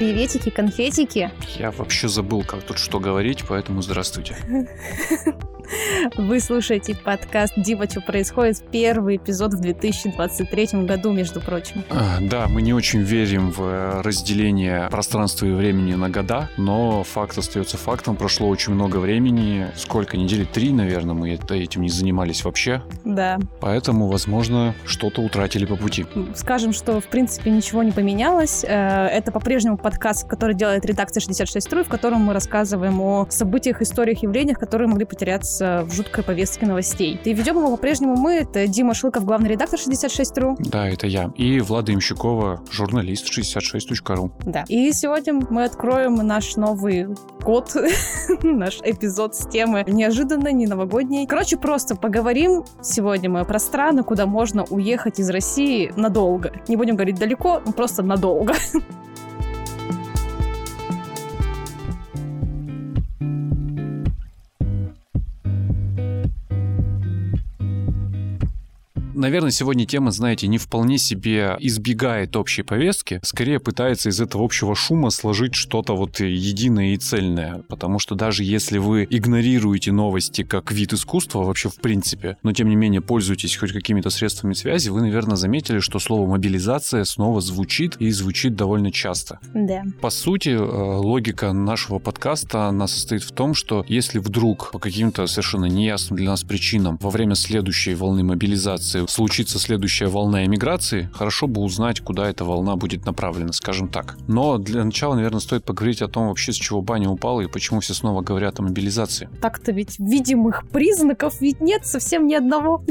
Приветики, конфетики. Я вообще забыл, как тут что говорить, поэтому здравствуйте. Вы слушаете подкаст «Дима, что происходит?» Первый эпизод в 2023 году, между прочим. А, да, мы не очень верим в разделение пространства и времени на года, но факт остается фактом. Прошло очень много времени. Сколько? Недели три, наверное, мы этим не занимались вообще. Да. Поэтому, возможно, что-то утратили по пути. Скажем, что, в принципе, ничего не поменялось. Э, это по-прежнему подкаст, который делает редакция 66.ru, в котором мы рассказываем о событиях, историях, явлениях, которые могли потеряться в жуткой повестке новостей. И ведем его по-прежнему мы. Это Дима Шилков, главный редактор 66.ru. Да, это я. И Влада Имщикова, журналист 66.ru. Да. И сегодня мы откроем наш новый год, наш эпизод с темы неожиданно, не новогодней. Короче, просто поговорим сегодня мы про страны, куда можно уехать из России надолго. Не будем говорить далеко, просто надолго. наверное, сегодня тема, знаете, не вполне себе избегает общей повестки, скорее пытается из этого общего шума сложить что-то вот единое и цельное, потому что даже если вы игнорируете новости как вид искусства вообще в принципе, но тем не менее пользуетесь хоть какими-то средствами связи, вы, наверное, заметили, что слово мобилизация снова звучит и звучит довольно часто. Да. По сути, э, логика нашего подкаста, она состоит в том, что если вдруг по каким-то совершенно неясным для нас причинам во время следующей волны мобилизации случится следующая волна эмиграции, хорошо бы узнать, куда эта волна будет направлена, скажем так. Но для начала, наверное, стоит поговорить о том вообще, с чего баня упала и почему все снова говорят о мобилизации. Так-то ведь видимых признаков ведь нет совсем ни одного.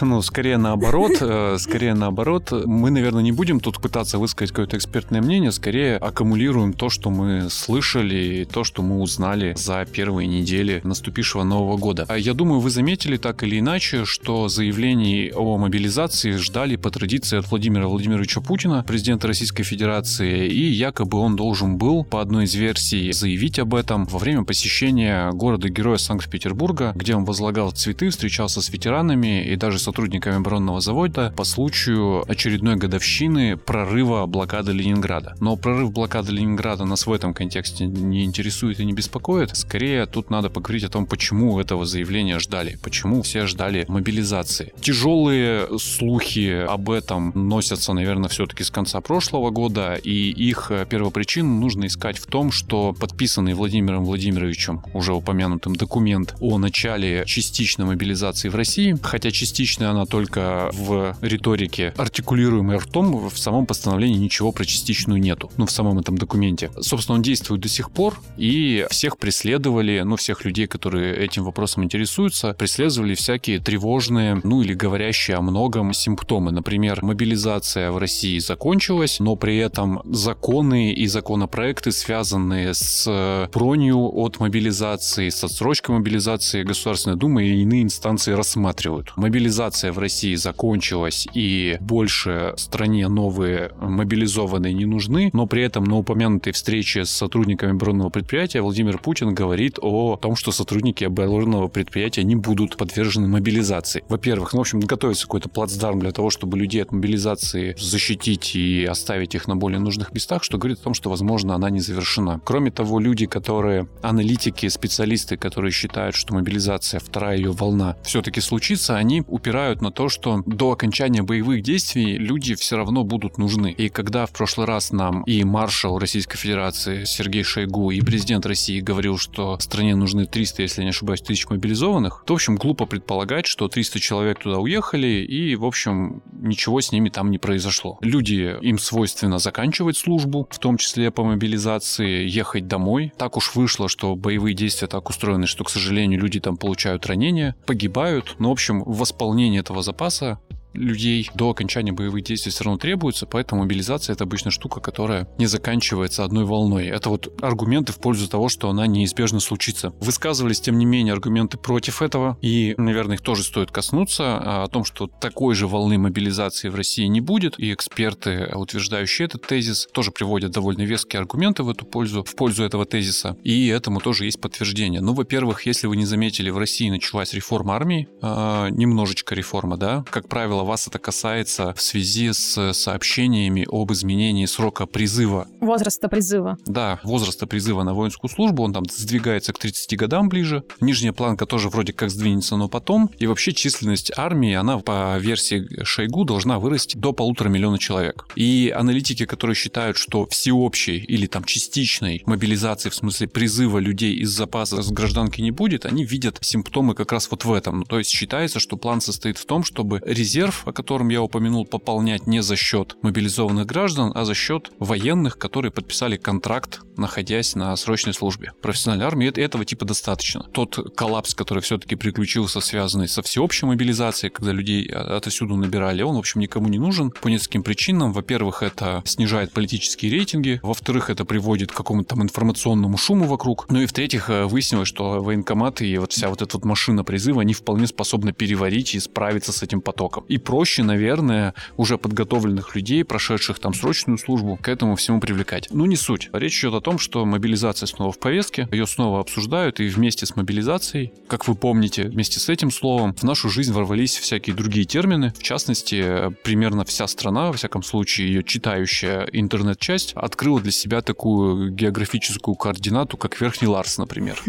Ну, скорее наоборот, э, скорее наоборот. Мы, наверное, не будем тут пытаться высказать какое-то экспертное мнение, скорее аккумулируем то, что мы слышали, и то, что мы узнали за первые недели наступившего Нового года. А я думаю, вы заметили так или иначе, что заявлений о мобилизации ждали по традиции от Владимира Владимировича Путина, президента Российской Федерации, и якобы он должен был, по одной из версий, заявить об этом во время посещения города-героя Санкт-Петербурга, где он возлагал цветы, встречался с ветеранами и даже сотрудниками оборонного завода по случаю очередной годовщины прорыва блокады Ленинграда. Но прорыв блокады Ленинграда нас в этом контексте не интересует и не беспокоит. Скорее, тут надо поговорить о том, почему этого заявления ждали, почему все ждали мобилизации. Тяжелые слухи об этом носятся, наверное, все-таки с конца прошлого года, и их э, первопричину нужно искать в том, что подписанный Владимиром Владимировичем, уже упомянутым документ о начале частичной мобилизации в России, хотя частичная она только в риторике, артикулируемой ртом, в самом постановлении ничего про частичную нету, ну, в самом этом документе. Собственно, он действует до сих пор, и всех преследовали, ну, всех людей, которые этим вопросом интересуются, преследовали всякие тревожные, ну, или говорящие многом симптомы. Например, мобилизация в России закончилась, но при этом законы и законопроекты, связанные с бронью от мобилизации, с отсрочкой мобилизации, Государственная Дума и иные инстанции рассматривают. Мобилизация в России закончилась, и больше стране новые мобилизованные не нужны, но при этом на упомянутой встрече с сотрудниками оборонного предприятия Владимир Путин говорит о том, что сотрудники оборонного предприятия не будут подвержены мобилизации. Во-первых, ну, в общем, готовится какой-то плацдарм для того, чтобы людей от мобилизации защитить и оставить их на более нужных местах, что говорит о том, что, возможно, она не завершена. Кроме того, люди, которые аналитики, специалисты, которые считают, что мобилизация, вторая ее волна, все-таки случится, они упирают на то, что до окончания боевых действий люди все равно будут нужны. И когда в прошлый раз нам и маршал Российской Федерации Сергей Шойгу, и президент России говорил, что стране нужны 300, если не ошибаюсь, тысяч мобилизованных, то, в общем, глупо предполагать, что 300 человек туда уехали, и, в общем, ничего с ними там не произошло. Люди, им свойственно заканчивать службу, в том числе по мобилизации, ехать домой. Так уж вышло, что боевые действия так устроены, что, к сожалению, люди там получают ранения, погибают. Но, в общем, восполнение этого запаса людей до окончания боевых действий все равно требуется, поэтому мобилизация это обычно штука, которая не заканчивается одной волной. Это вот аргументы в пользу того, что она неизбежно случится. Высказывались, тем не менее, аргументы против этого, и, наверное, их тоже стоит коснуться, а, о том, что такой же волны мобилизации в России не будет, и эксперты, утверждающие этот тезис, тоже приводят довольно веские аргументы в эту пользу, в пользу этого тезиса, и этому тоже есть подтверждение. Ну, во-первых, если вы не заметили, в России началась реформа армии, э, немножечко реформа, да, как правило, правило, вас это касается в связи с сообщениями об изменении срока призыва. Возраста призыва. Да, возраста призыва на воинскую службу, он там сдвигается к 30 годам ближе. Нижняя планка тоже вроде как сдвинется, но потом. И вообще численность армии, она по версии Шойгу должна вырасти до полутора миллиона человек. И аналитики, которые считают, что всеобщей или там частичной мобилизации, в смысле призыва людей из запаса с гражданки не будет, они видят симптомы как раз вот в этом. Ну, то есть считается, что план состоит в том, чтобы резерв, о котором я упомянул, пополнять не за счет мобилизованных граждан, а за счет военных, которые подписали контракт, находясь на срочной службе. Профессиональной армии этого типа достаточно. Тот коллапс, который все-таки приключился, связанный со всеобщей мобилизацией, когда людей отовсюду набирали, он, в общем, никому не нужен по нескольким причинам. Во-первых, это снижает политические рейтинги. Во-вторых, это приводит к какому-то там информационному шуму вокруг. Ну и в-третьих, э, выяснилось, что военкоматы и вот вся вот эта вот машина призыва, они вполне способны переварить и справиться с этим потоком. И проще, наверное, уже подготовленных людей, прошедших там срочную службу, к этому всему привлекать. Ну не суть. Речь идет о том, что мобилизация снова в повестке, ее снова обсуждают, и вместе с мобилизацией, как вы помните, вместе с этим словом в нашу жизнь ворвались всякие другие термины. В частности, примерно вся страна, во всяком случае ее читающая интернет-часть, открыла для себя такую географическую координату, как Верхний Ларс, например.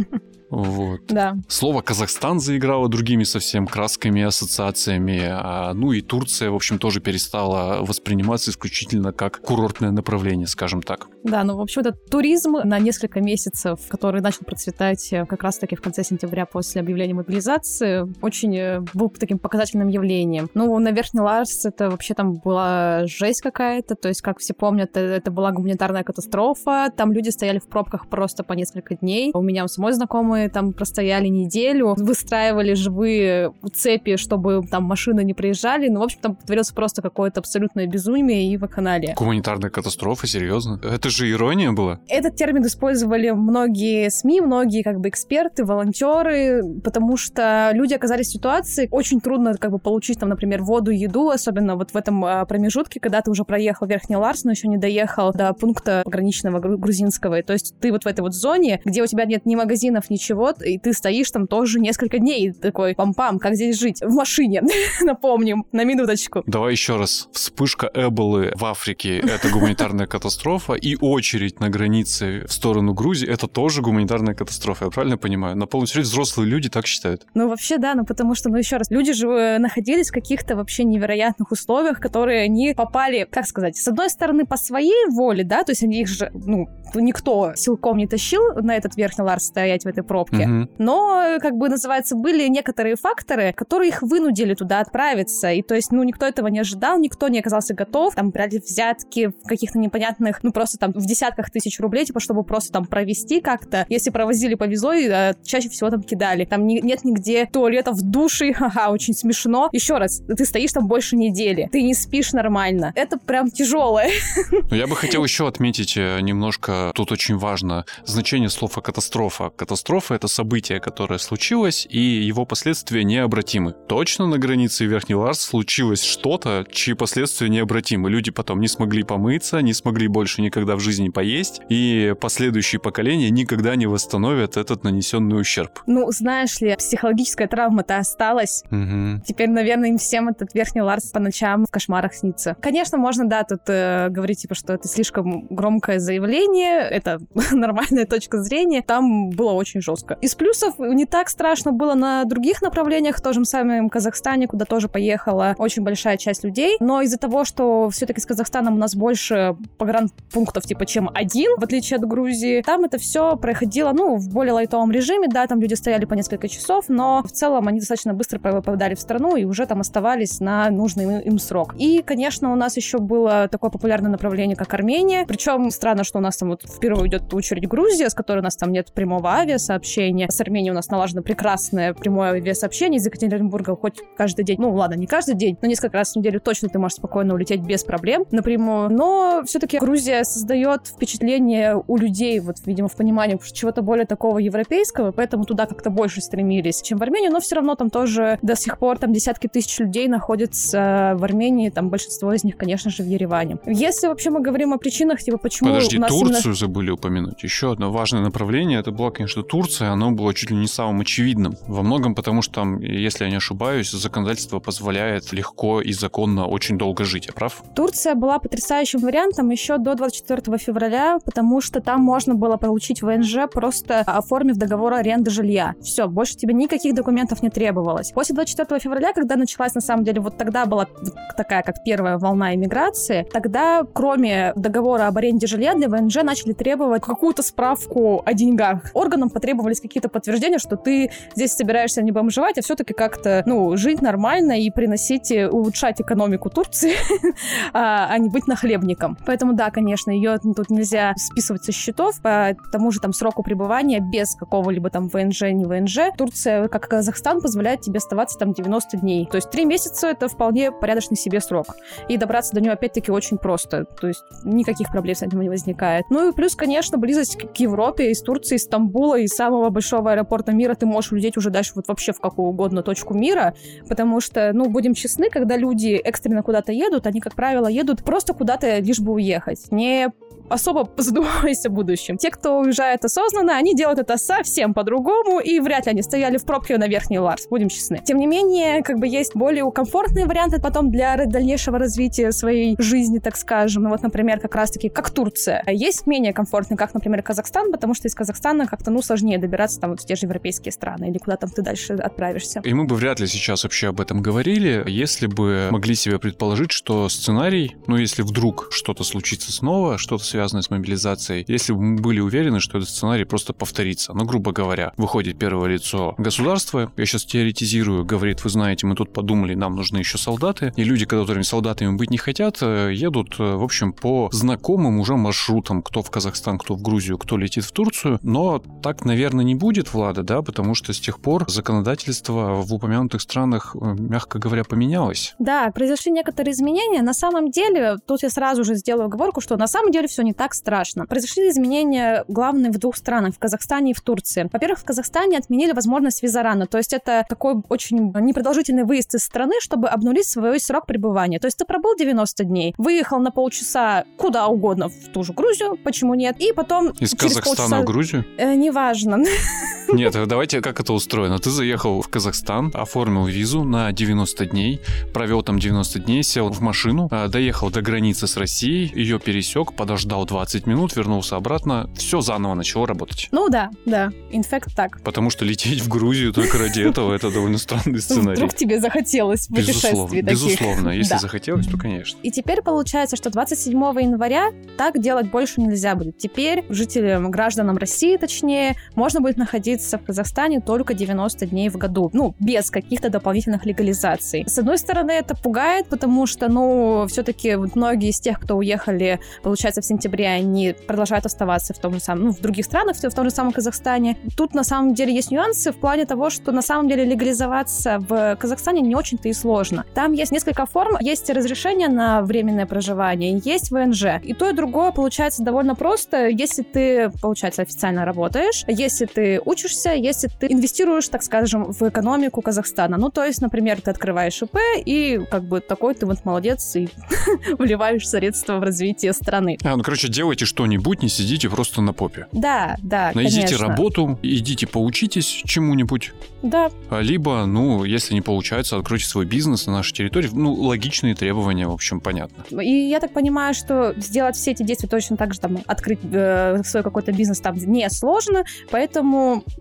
Вот. Да. Слово Казахстан заиграло другими совсем красками и ассоциациями. А, ну и Турция, в общем, тоже перестала восприниматься исключительно как курортное направление, скажем так. Да, ну, в общем, это туризм на несколько месяцев, который начал процветать э, как раз-таки в конце сентября после объявления мобилизации, очень э, был таким показательным явлением. Ну, на Верхний Ларс это вообще там была жесть какая-то, то есть, как все помнят, э, это была гуманитарная катастрофа, там люди стояли в пробках просто по несколько дней. У меня у самой знакомые там простояли неделю, выстраивали живые цепи, чтобы там машины не приезжали. Ну, в общем, там творился просто какое-то абсолютное безумие и вакханалия. Гуманитарная катастрофа, серьезно? Это же ирония была? Этот термин использовали многие СМИ, многие как бы эксперты, волонтеры, потому что люди оказались в ситуации, очень трудно как бы получить там, например, воду, еду, особенно вот в этом а, промежутке, когда ты уже проехал Верхний Ларс, но еще не доехал до пункта пограничного грузинского. То есть ты вот в этой вот зоне, где у тебя нет ни магазинов, ничего, чего и ты стоишь там тоже несколько дней, такой, пам-пам, как здесь жить? В машине, напомним, на минуточку. Давай еще раз. Вспышка Эболы в Африке — это гуманитарная катастрофа, и очередь на границе в сторону Грузии — это тоже гуманитарная катастрофа, я правильно понимаю? На полном серьезе взрослые люди так считают. Ну, вообще, да, ну потому что, ну, еще раз, люди же э, находились в каких-то вообще невероятных условиях, которые они попали, как сказать, с одной стороны, по своей воле, да, то есть они их же, ну, никто силком не тащил на этот верхний лар стоять в этой пробке. Угу. Но, как бы называется, были некоторые факторы, которые их вынудили туда отправиться. И то есть, ну, никто этого не ожидал, никто не оказался готов. Там брали взятки в каких-то непонятных, ну, просто там в десятках тысяч рублей, типа, чтобы просто там провести как-то. Если провозили, повезло, и, а, чаще всего там кидали. Там не, нет нигде туалетов, души, ха-ха, очень смешно. Еще раз, ты стоишь там больше недели, ты не спишь нормально. Это прям тяжелое. Но я бы хотел еще отметить э, немножко, тут очень важно, значение слова катастрофа. Катастрофа это событие, которое случилось, и его последствия необратимы. Точно на границе Верхний Ларс случилось что-то, чьи последствия необратимы. Люди потом не смогли помыться, не смогли больше никогда в жизни поесть, и последующие поколения никогда не восстановят этот нанесенный ущерб. Ну, знаешь ли, психологическая травма-то осталась. Угу. Теперь, наверное, им всем этот Верхний Ларс по ночам в кошмарах снится. Конечно, можно, да, тут э, говорить, типа, что это слишком громкое заявление, это нормальная точка зрения. Там было очень жестко жестко. Из плюсов не так страшно было на других направлениях, в том же самом Казахстане, куда тоже поехала очень большая часть людей. Но из-за того, что все-таки с Казахстаном у нас больше погранпунктов, типа, чем один, в отличие от Грузии, там это все проходило, ну, в более лайтовом режиме, да, там люди стояли по несколько часов, но в целом они достаточно быстро попадали в страну и уже там оставались на нужный им срок. И, конечно, у нас еще было такое популярное направление, как Армения. Причем странно, что у нас там вот впервые идет очередь Грузия, с которой у нас там нет прямого авиасообщения, сообщения. С Арменией у нас налажено прекрасное прямое авиасообщение из Екатеринбурга хоть каждый день. Ну, ладно, не каждый день, но несколько раз в неделю точно ты можешь спокойно улететь без проблем напрямую. Но все-таки Грузия создает впечатление у людей, вот, видимо, в понимании чего-то более такого европейского, поэтому туда как-то больше стремились, чем в Армению, но все равно там тоже до сих пор там десятки тысяч людей находятся в Армении, там большинство из них, конечно же, в Ереване. Если вообще мы говорим о причинах, типа, почему Подожди, у нас Турцию именно... забыли упомянуть. Еще одно важное направление, это было, конечно, Турция, Турции, оно было чуть ли не самым очевидным. Во многом потому, что там, если я не ошибаюсь, законодательство позволяет легко и законно очень долго жить. Я прав? Турция была потрясающим вариантом еще до 24 февраля, потому что там можно было получить ВНЖ, просто оформив договор аренды жилья. Все, больше тебе никаких документов не требовалось. После 24 февраля, когда началась, на самом деле, вот тогда была такая, как первая волна иммиграции, тогда, кроме договора об аренде жилья, для ВНЖ начали требовать какую-то справку о деньгах. Органам потребовались какие-то подтверждения, что ты здесь собираешься не бомжевать, а все-таки как-то, ну, жить нормально и приносить, э, улучшать экономику Турции, а, а не быть нахлебником. Поэтому, да, конечно, ее тут нельзя списывать со счетов по тому же там сроку пребывания без какого-либо там ВНЖ, не ВНЖ. Турция, как Казахстан, позволяет тебе оставаться там 90 дней. То есть 3 месяца — это вполне порядочный себе срок. И добраться до нее, опять-таки, очень просто. То есть никаких проблем с этим не возникает. Ну и плюс, конечно, близость к Европе из Турции, из Стамбула, из самого большого аэропорта мира ты можешь улететь уже дальше вот вообще в какую угодно точку мира, потому что, ну, будем честны, когда люди экстренно куда-то едут, они, как правило, едут просто куда-то лишь бы уехать, не особо задумываясь о будущем. Те, кто уезжает осознанно, они делают это совсем по-другому, и вряд ли они стояли в пробке на Верхний Ларс, будем честны. Тем не менее, как бы есть более комфортные варианты потом для дальнейшего развития своей жизни, так скажем. Ну, вот, например, как раз-таки, как Турция. Есть менее комфортные, как, например, Казахстан, потому что из Казахстана как-то, ну, сложнее добираться там вот в те же европейские страны, или куда там ты дальше отправишься. И мы бы вряд ли сейчас вообще об этом говорили, если бы могли себе предположить, что сценарий, ну, если вдруг что-то случится снова, что-то связанное с мобилизацией, если бы мы были уверены, что этот сценарий просто повторится. Ну, грубо говоря, выходит первое лицо государства, я сейчас теоретизирую, говорит, вы знаете, мы тут подумали, нам нужны еще солдаты, и люди, которыми солдатами быть не хотят, э, едут, э, в общем, по знакомым уже маршрутам, кто в Казахстан, кто в Грузию, кто летит в Турцию, но так, наверное, не будет, Влада, да, потому что с тех пор законодательство в упомянутых странах, э, мягко говоря, поменялось. Да, произошли некоторые изменения. На самом деле, тут я сразу же сделаю оговорку, что на самом деле все не так страшно. Произошли изменения, главные, в двух странах, в Казахстане и в Турции. Во-первых, в Казахстане отменили возможность визарана, то есть это такой очень непродолжительный выезд из страны, чтобы обнулить свой срок пребывания. То есть ты пробыл 90 дней, выехал на полчаса куда угодно, в ту же Грузию, почему нет, и потом... Из Казахстана полчаса... в Грузию? Э, неважно. Нет, давайте, как это устроено? Ты заехал в Казахстан, оформил визу на 90 дней, провел там 90 дней, сел в машину, а, доехал до границы с Россией, ее пересек, подождал 20 минут, вернулся обратно, все заново начало работать. Ну да, да, инфект так. Потому что лететь в Грузию только ради этого, это довольно странный сценарий. Вдруг тебе захотелось путешествий таких. Безусловно, если захотелось, то конечно. И теперь получается, что 27 января так делать больше нельзя будет. Теперь жителям, гражданам России, точнее, можно будет находиться в Казахстане только 90 дней в году. Ну, без каких-то дополнительных легализаций. С одной стороны, это пугает, потому что, ну, все-таки многие из тех, кто уехали, получается, в сентябре, они продолжают оставаться в том же самом, ну, в других странах, в том же самом Казахстане. Тут, на самом деле, есть нюансы в плане того, что, на самом деле, легализоваться в Казахстане не очень-то и сложно. Там есть несколько форм, есть разрешение на временное проживание, есть ВНЖ. И то, и другое получается довольно просто, если ты, получается, официально работаешь, если ты учишься, если ты инвестируешь, так скажем, в экономику Казахстана. Ну, то есть, например, ты открываешь ИП, и как бы такой ты вот молодец, и вливаешь средства в развитие страны. А, ну, короче, делайте что-нибудь, не сидите просто на попе. Да, да, Найдите конечно. работу, идите поучитесь чему-нибудь. Да. А, либо, ну, если не получается, откройте свой бизнес на нашей территории. Ну, логичные требования, в общем, понятно. И я так понимаю, что сделать все эти действия точно так же, там, открыть э, свой какой-то бизнес там не сложно, поэтому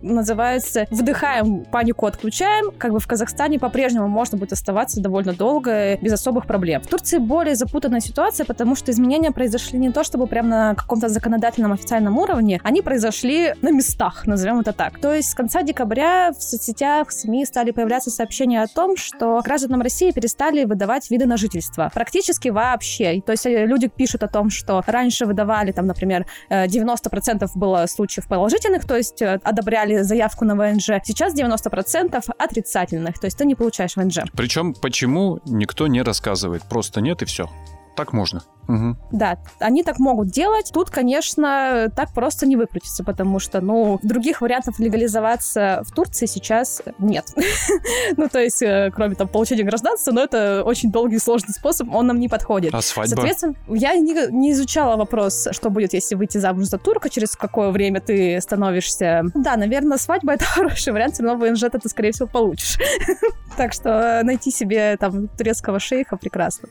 называется «вдыхаем, панику отключаем». Как бы в Казахстане по-прежнему можно будет оставаться довольно долго без особых проблем. В Турции более запутанная ситуация, потому что изменения произошли не то, чтобы прямо на каком-то законодательном официальном уровне, они произошли на местах, назовем это так. То есть с конца декабря в соцсетях, в СМИ стали появляться сообщения о том, что гражданам России перестали выдавать виды на жительство. Практически вообще. То есть люди пишут о том, что раньше выдавали, там, например, 90% э, было случаев положительных, то есть э, одобряли заявку на ВНЖ. Сейчас 90% отрицательных, то есть ты не получаешь ВНЖ. Причем почему никто не рассказывает, просто нет и все. Так можно. Угу. Да, они так могут делать. Тут, конечно, так просто не выкрутиться, потому что, ну, других вариантов легализоваться в Турции сейчас нет. ну, то есть, э, кроме там получения гражданства, но это очень долгий и сложный способ, он нам не подходит. А свадьба? Соответственно, я не, не изучала вопрос, что будет, если выйти замуж за турка, через какое время ты становишься... Да, наверное, свадьба — это хороший вариант, но ВНЖ ты, скорее всего, получишь. так что найти себе там турецкого шейха прекрасно.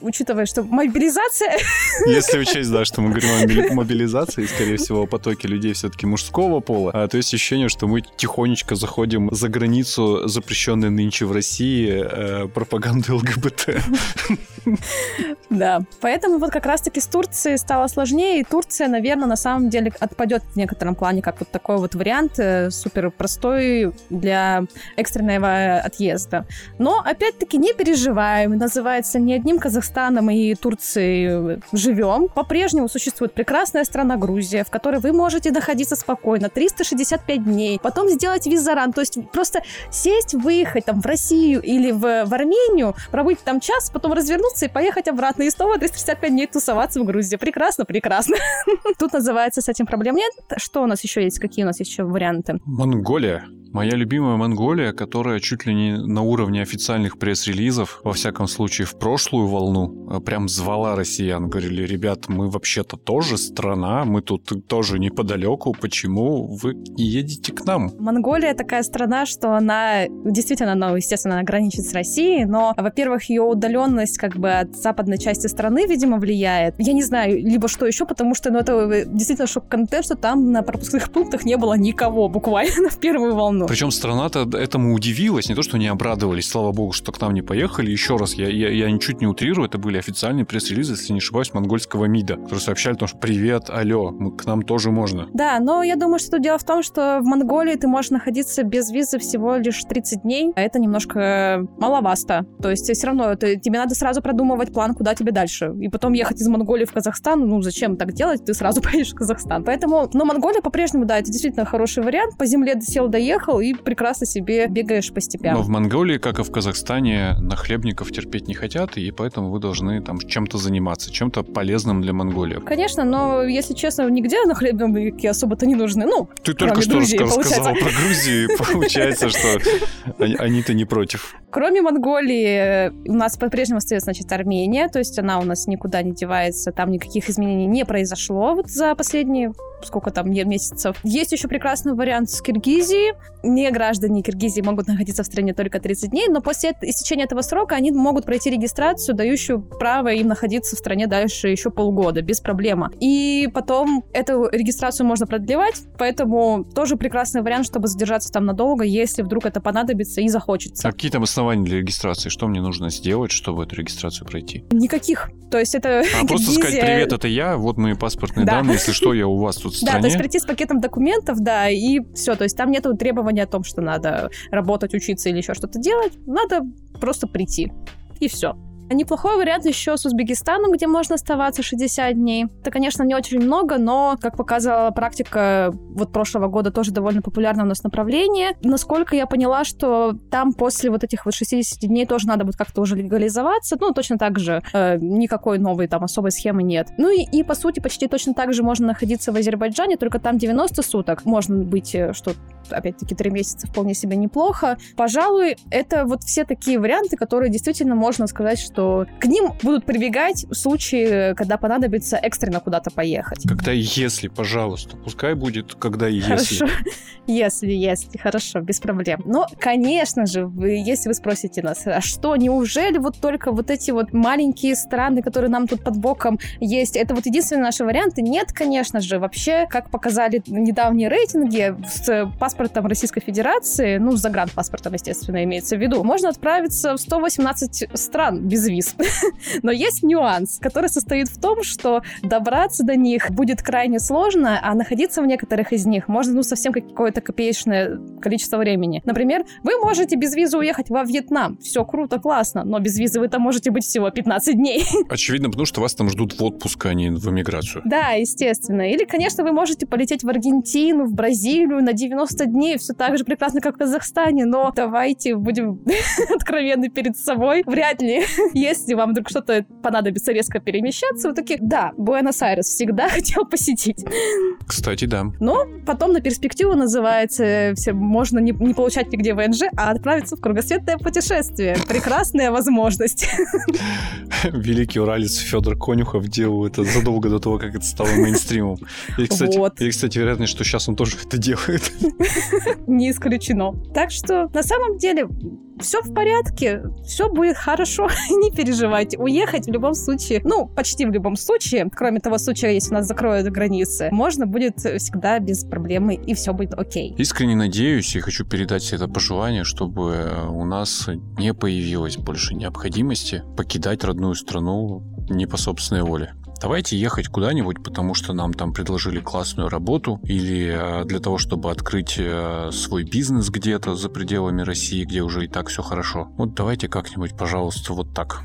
Учитывая, что мобилизация... Если учесть, да, что мы говорим о мобилизации, скорее всего, о потоке людей все-таки мужского пола, а, то есть ощущение, что мы тихонечко заходим за границу, запрещенной нынче в России, э, пропаганды ЛГБТ. Да, поэтому вот как раз-таки с Турцией стало сложнее, и Турция, наверное, на самом деле отпадет в некотором плане как вот такой вот вариант, э, супер простой для экстренного отъезда. Но, опять-таки, не переживаем, называется не одним Казахстаном и Турцией живем. По-прежнему существует прекрасная страна Грузия, в которой вы можете находиться спокойно 365 дней, потом сделать визаран, то есть просто сесть, выехать там в Россию или в, в Армению, пробыть там час, потом развернуться и поехать обратно, и снова 365 дней тусоваться в Грузии. Прекрасно, прекрасно. Тут называется с этим проблем нет. Что у нас еще есть? Какие у нас еще варианты? Монголия. Моя любимая Монголия, которая чуть ли не на уровне официальных пресс-релизов, во всяком случае в прошлую волну, э, прям звала россиян. Говорили, ребят, мы вообще-то тоже страна, мы тут тоже неподалеку, почему вы не едете к нам? Монголия такая страна, что она действительно, она, естественно, граничит с Россией, но, во-первых, ее удаленность как бы от западной части страны, видимо, влияет. Я не знаю, либо что еще, потому что, ну, это действительно шок-контент, что там на пропускных пунктах не было никого буквально в первую волну давно. Причем страна-то этому удивилась, не то, что не обрадовались, слава богу, что к нам не поехали. Еще раз, я, я, я ничуть не утрирую, это были официальные пресс-релизы, если не ошибаюсь, монгольского МИДа, которые сообщали, что привет, алло, мы, к нам тоже можно. Да, но я думаю, что дело в том, что в Монголии ты можешь находиться без визы всего лишь 30 дней, а это немножко маловасто. То есть все равно это, тебе надо сразу продумывать план, куда тебе дальше. И потом ехать из Монголии в Казахстан, ну зачем так делать, ты сразу поедешь в Казахстан. Поэтому, но Монголия по-прежнему, да, это действительно хороший вариант. По земле сел, доехал, приехал и прекрасно себе бегаешь по степям. Но в Монголии, как и в Казахстане, нахлебников терпеть не хотят, и поэтому вы должны там чем-то заниматься, чем-то полезным для Монголии. Конечно, но, если честно, нигде нахлебники особо-то не нужны. Ну, Ты только что Грузии, рассказал про Грузию, и получается, что они-то не против. Кроме Монголии, у нас по-прежнему остается, значит, Армения, то есть она у нас никуда не девается, там никаких изменений не произошло вот за последние сколько там месяцев. Есть еще прекрасный вариант с Киргизией. Не граждане Киргизии могут находиться в стране только 30 дней, но после истечения этого срока они могут пройти регистрацию, дающую право им находиться в стране дальше еще полгода, без проблем. И потом эту регистрацию можно продлевать, поэтому тоже прекрасный вариант, чтобы задержаться там надолго, если вдруг это понадобится и захочется. А какие там основания для регистрации? Что мне нужно сделать, чтобы эту регистрацию пройти? Никаких. То есть это... А, просто сказать, привет, это я, вот мои паспортные да. данные, если что, я у вас тут в стране. Да, то есть прийти с пакетом документов, да, и все. То есть там нету требования о том, что надо работать, учиться или еще что-то делать. Надо просто прийти. И все. Неплохой вариант еще с Узбекистаном, где можно оставаться 60 дней. Это, конечно, не очень много, но, как показала практика вот прошлого года, тоже довольно популярное у нас направление. Насколько я поняла, что там после вот этих вот 60 дней тоже надо будет как-то уже легализоваться. Ну, точно так же э, никакой новой там особой схемы нет. Ну и, и, по сути, почти точно так же можно находиться в Азербайджане, только там 90 суток. Можно быть, э, что опять-таки, три месяца вполне себе неплохо. Пожалуй, это вот все такие варианты, которые действительно можно сказать, что к ним будут прибегать в случае, когда понадобится экстренно куда-то поехать. Когда если, пожалуйста. Пускай будет когда если. Хорошо. Если, если. Хорошо, без проблем. Но, конечно же, вы, если вы спросите нас, а что, неужели вот только вот эти вот маленькие страны, которые нам тут под боком есть, это вот единственные наши варианты? Нет, конечно же. Вообще, как показали недавние рейтинги, с паспортом паспортом Российской Федерации, ну, с загранпаспортом, естественно, имеется в виду, можно отправиться в 118 стран без виз. Но есть нюанс, который состоит в том, что добраться до них будет крайне сложно, а находиться в некоторых из них можно, ну, совсем какое-то копеечное количество времени. Например, вы можете без визы уехать во Вьетнам. Все круто, классно, но без визы вы там можете быть всего 15 дней. Очевидно, потому что вас там ждут в отпуск, а не в эмиграцию. Да, естественно. Или, конечно, вы можете полететь в Аргентину, в Бразилию на 90 дней все так же прекрасно, как в Казахстане, но давайте будем откровенны перед собой. Вряд ли, если вам вдруг что-то понадобится резко перемещаться, вы такие, да, Буэнос-Айрес всегда хотел посетить. Кстати, да. Но потом на перспективу называется, все, можно не, не получать нигде ВНЖ, а отправиться в кругосветное путешествие. Прекрасная возможность. Великий уралец Федор Конюхов делал это задолго до того, как это стало мейнстримом. И, кстати, Вот. и, кстати, вероятность, что сейчас он тоже это делает. Не исключено. Так что на самом деле все в порядке, все будет хорошо, не переживайте. Уехать в любом случае, ну, почти в любом случае, кроме того случая, если нас закроют границы, можно будет всегда без проблемы, и все будет окей. Искренне надеюсь и хочу передать это пожелание, чтобы э, у нас не появилось больше необходимости покидать родную страну не по собственной воле. Давайте ехать куда-нибудь, потому что нам там предложили классную работу, или э, для того, чтобы открыть э, свой бизнес где-то за пределами России, где уже и так все хорошо. Вот давайте как-нибудь, пожалуйста, вот так.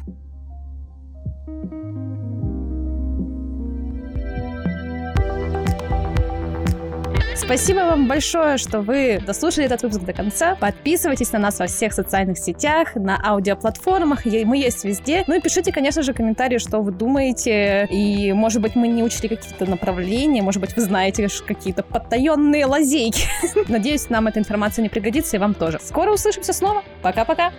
Спасибо вам большое, что вы дослушали этот выпуск до конца. Подписывайтесь на нас во всех социальных сетях, на аудиоплатформах. Мы есть везде. Ну и пишите, конечно же, комментарии, что вы думаете. И, может быть, мы не учли какие-то направления, может быть, вы знаете какие-то потаенные лазейки. Надеюсь, нам эта информация не пригодится, и вам тоже. Скоро услышимся снова. Пока-пока.